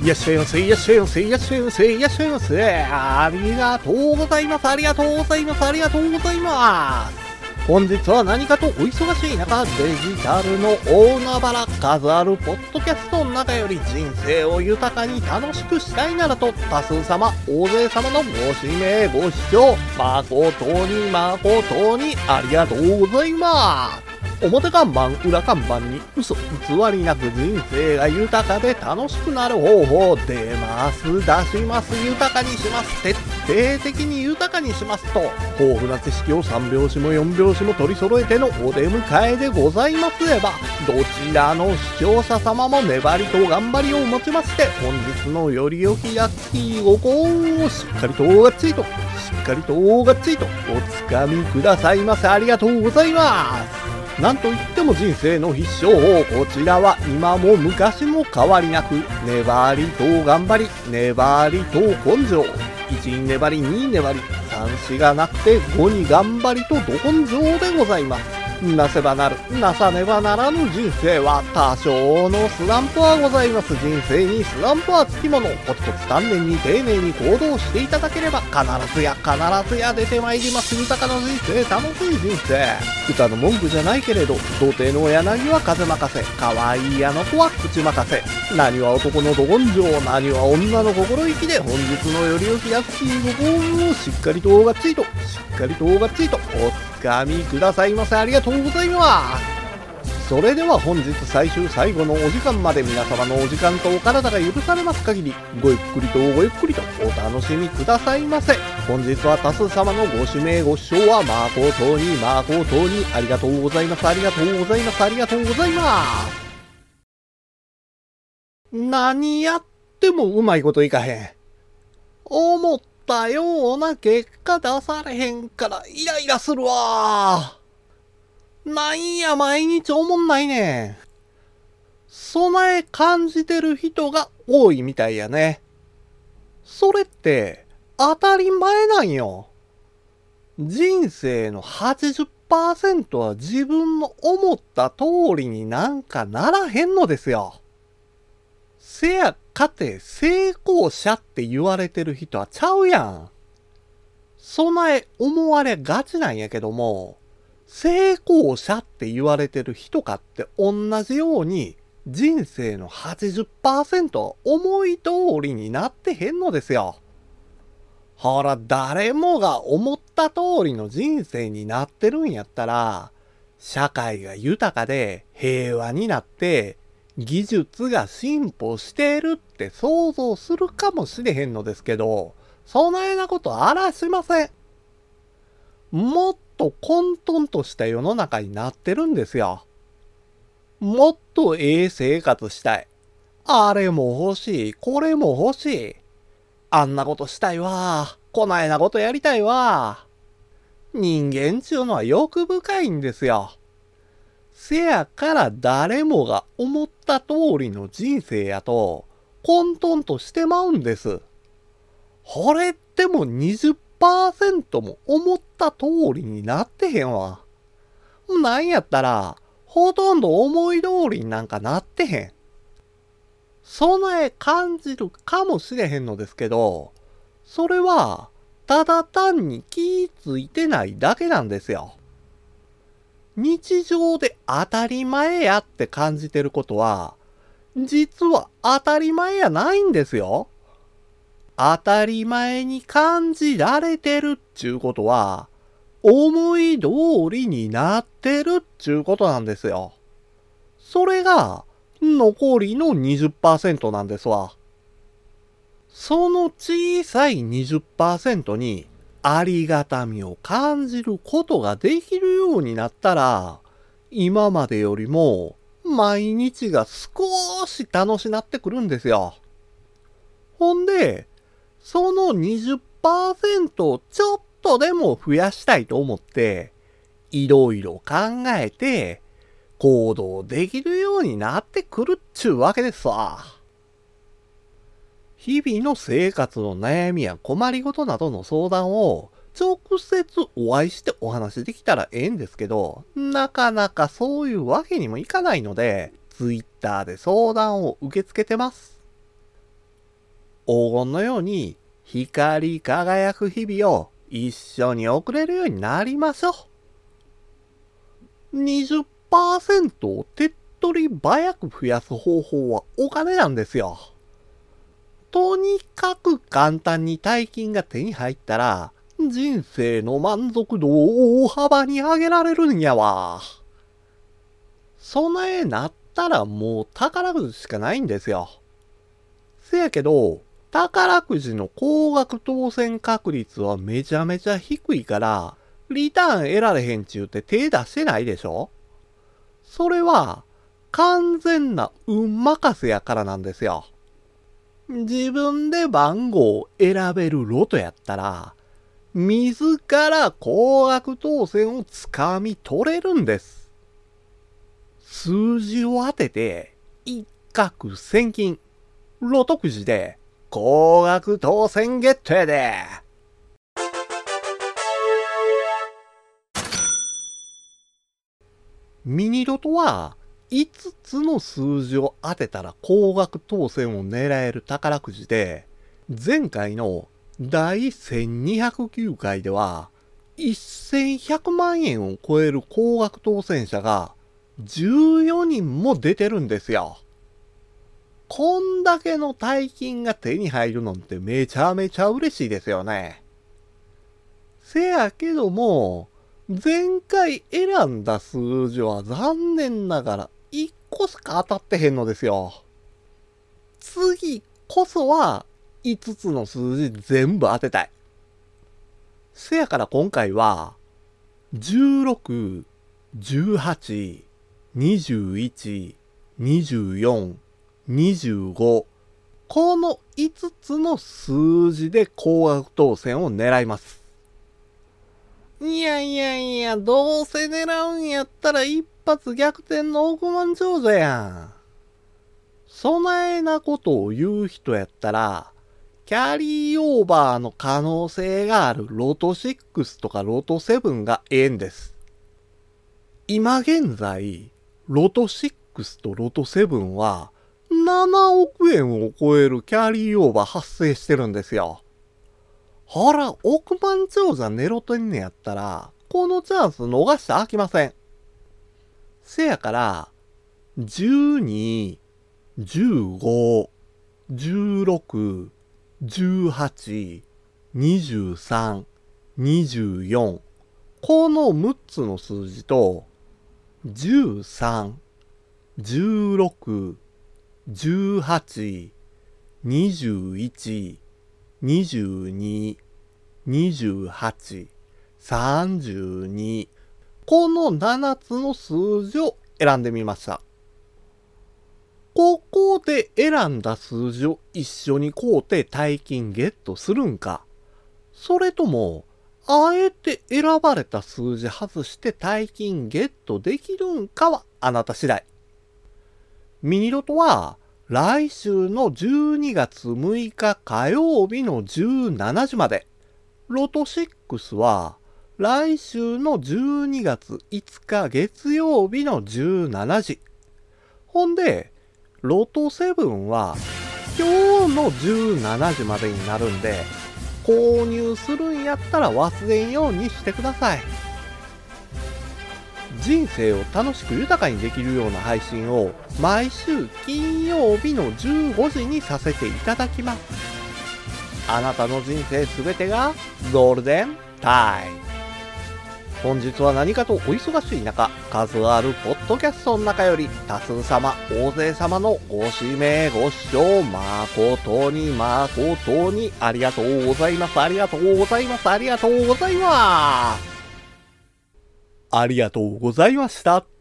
いらっしゃいませ、いらっしゃいませ、いらっしゃいませ、いらっしゃいませ。ありがとうございます、ありがとうございます、ありがとうございます。本日は何かとお忙しい中、デジタルの大海原数あるポッドキャストの中より人生を豊かに楽しくしたいならと多数様、大勢様のご指名ご視聴、誠に誠にありがとうございます。表看板、裏看板に嘘、偽りなく人生が豊かで楽しくなる方法出ます、出します、豊かにします、徹底的に豊かにしますと、豊富な知識を3拍子も4拍子も取り揃えてのお出迎えでございますれば、どちらの視聴者様も粘りと頑張りをもちまして、本日のより良きラッキーご幸をしっかりとがっちりと、しっかりとがっちりとおつかみくださいませ。ありがとうございます。なんといっても人生の必勝法こちらは今も昔も変わりなく粘りと頑張り粘りと根性。1に粘り2に粘り3しがなくて5に頑張りとど根性でございます。なせばなる、なさねばならぬ人生は多少のスランプはございます。人生にスランプはつきもの。コツコツ丹念に丁寧に行動していただければ必ずや必ずや出てまいります。豊かな人生、楽しい人生。歌の文句じゃないけれど、童貞の柳は風任せ。可愛いあの子は口任せ。何は男のど根性、何は女の心意気で本日のより良きラッキーご幸運をしっかりとがっちりと、しっかりとがっちりと、おかみくださいませ。ありがとうございます。それでは本日最終最後のお時間まで皆様のお時間とお体が許されます限りごゆっくりとごゆっくりとお楽しみくださいませ。本日は多数様のご指名ご視聴は誠に誠にありがとうございますありがとうございます。ありがとうございます。何やってもうまいこといかへん。ったような結果出されへんからイライラするわ。なんや毎日おもんないね。備え感じてる人が多いみたいやね。それって当たり前なんよ。人生の80%は自分の思った通りになんかならへんのですよ。せやかて成功者って言われてる人はちゃうやん。備え思われがちなんやけども、成功者って言われてる人かって同じように人生の80%思い通りになってへんのですよ。ほら、誰もが思った通りの人生になってるんやったら、社会が豊かで平和になって技術が進歩しているって想像するかもしれへんのですけど、そないなことあらしません。もっと混沌とした世の中になってるんですよ。もっとええ生活したい。あれも欲しい、これも欲しい。あんなことしたいわ。こないなことやりたいわ。人間ちゅうのは欲深いんですよ。せやから誰もが思った通りの人生やと混沌としてまうんです。これっても20%も思った通りになってへんわ。なんやったら、ほとんど思い通りになんかなってへん。備え感じるかもしれへんのですけど、それは、ただ単に気ぃついてないだけなんですよ。日常で当たり前やって感じてることは、実は当たり前やないんですよ。当たり前に感じられてるっちゅうことは、思い通りになってるっちゅうことなんですよ。それが、残りの20%なんですわ。その小さい20%に、ありがたみを感じることができるようになったら、今までよりも毎日が少し楽しなってくるんですよ。ほんで、その20%をちょっとでも増やしたいと思って、いろいろ考えて行動できるようになってくるっちゅうわけですわ。日々の生活の悩みや困りごとなどの相談を直接お会いしてお話できたらええんですけど、なかなかそういうわけにもいかないので、Twitter で相談を受け付けてます。黄金のように光り輝く日々を一緒に送れるようになりましょう。20%を手っ取り早く増やす方法はお金なんですよ。とにかく簡単に大金が手に入ったら、人生の満足度を大幅に上げられるんやわ。備えなったらもう宝くじしかないんですよ。せやけど、宝くじの高額当選確率はめちゃめちゃ低いから、リターン得られへんちゅうて手出してないでしょそれは、完全な運任せやからなんですよ。自分で番号を選べるロトやったら、自ら高額当選をつかみ取れるんです。数字を当てて、一攫千金、ロトくじで高額当選ゲットやで。ミニロトは5つの数字を当てたら高額当選を狙える宝くじで、前回の第1209回では1100万円を超える高額当選者が14人も出てるんですよ。こんだけの大金が手に入るのってめちゃめちゃ嬉しいですよね。せやけども、前回選んだ数字は残念ながら1個しか当たってへんのですよ。次こそは5つの数字全部当てたい。せやから今回は、16、18、21、24、25、この5つの数字で高額当選を狙います。いやいやいや、どうせ狙うんやったら一発逆転の億万長者やん。備えなことを言う人やったら、キャリーオーバーの可能性があるロト6とかロト7がええんです。今現在、ロト6とロト7は7億円を超えるキャリーオーバー発生してるんですよ。ほら、億万長者ネロてんねやったら、このチャンス逃してあきません。せやから、12、15、16、18、23、24この6つの数字と13、16、18、21、22、28、32この7つの数字を選んでみました。ここで選んだ数字を一緒に買うて大金ゲットするんかそれとも、あえて選ばれた数字外して大金ゲットできるんかはあなた次第。ミニロトは来週の12月6日火曜日の17時まで。ロト6は来週の12月5日月曜日の17時。ほんで、ロト7は今日の17時までになるんで、購入するんやったら忘れんようにしてください。人生を楽しく豊かにできるような配信を毎週金曜日の15時にさせていただきます。あなたの人生すべてがゴールデンタイム。本日は何かとお忙しい中、数あるポッドキャストの中より多数様、大勢様のご指名ご視聴誠に誠にありがとうございます。ありがとうございます。ありがとうございます。ありがとうございました。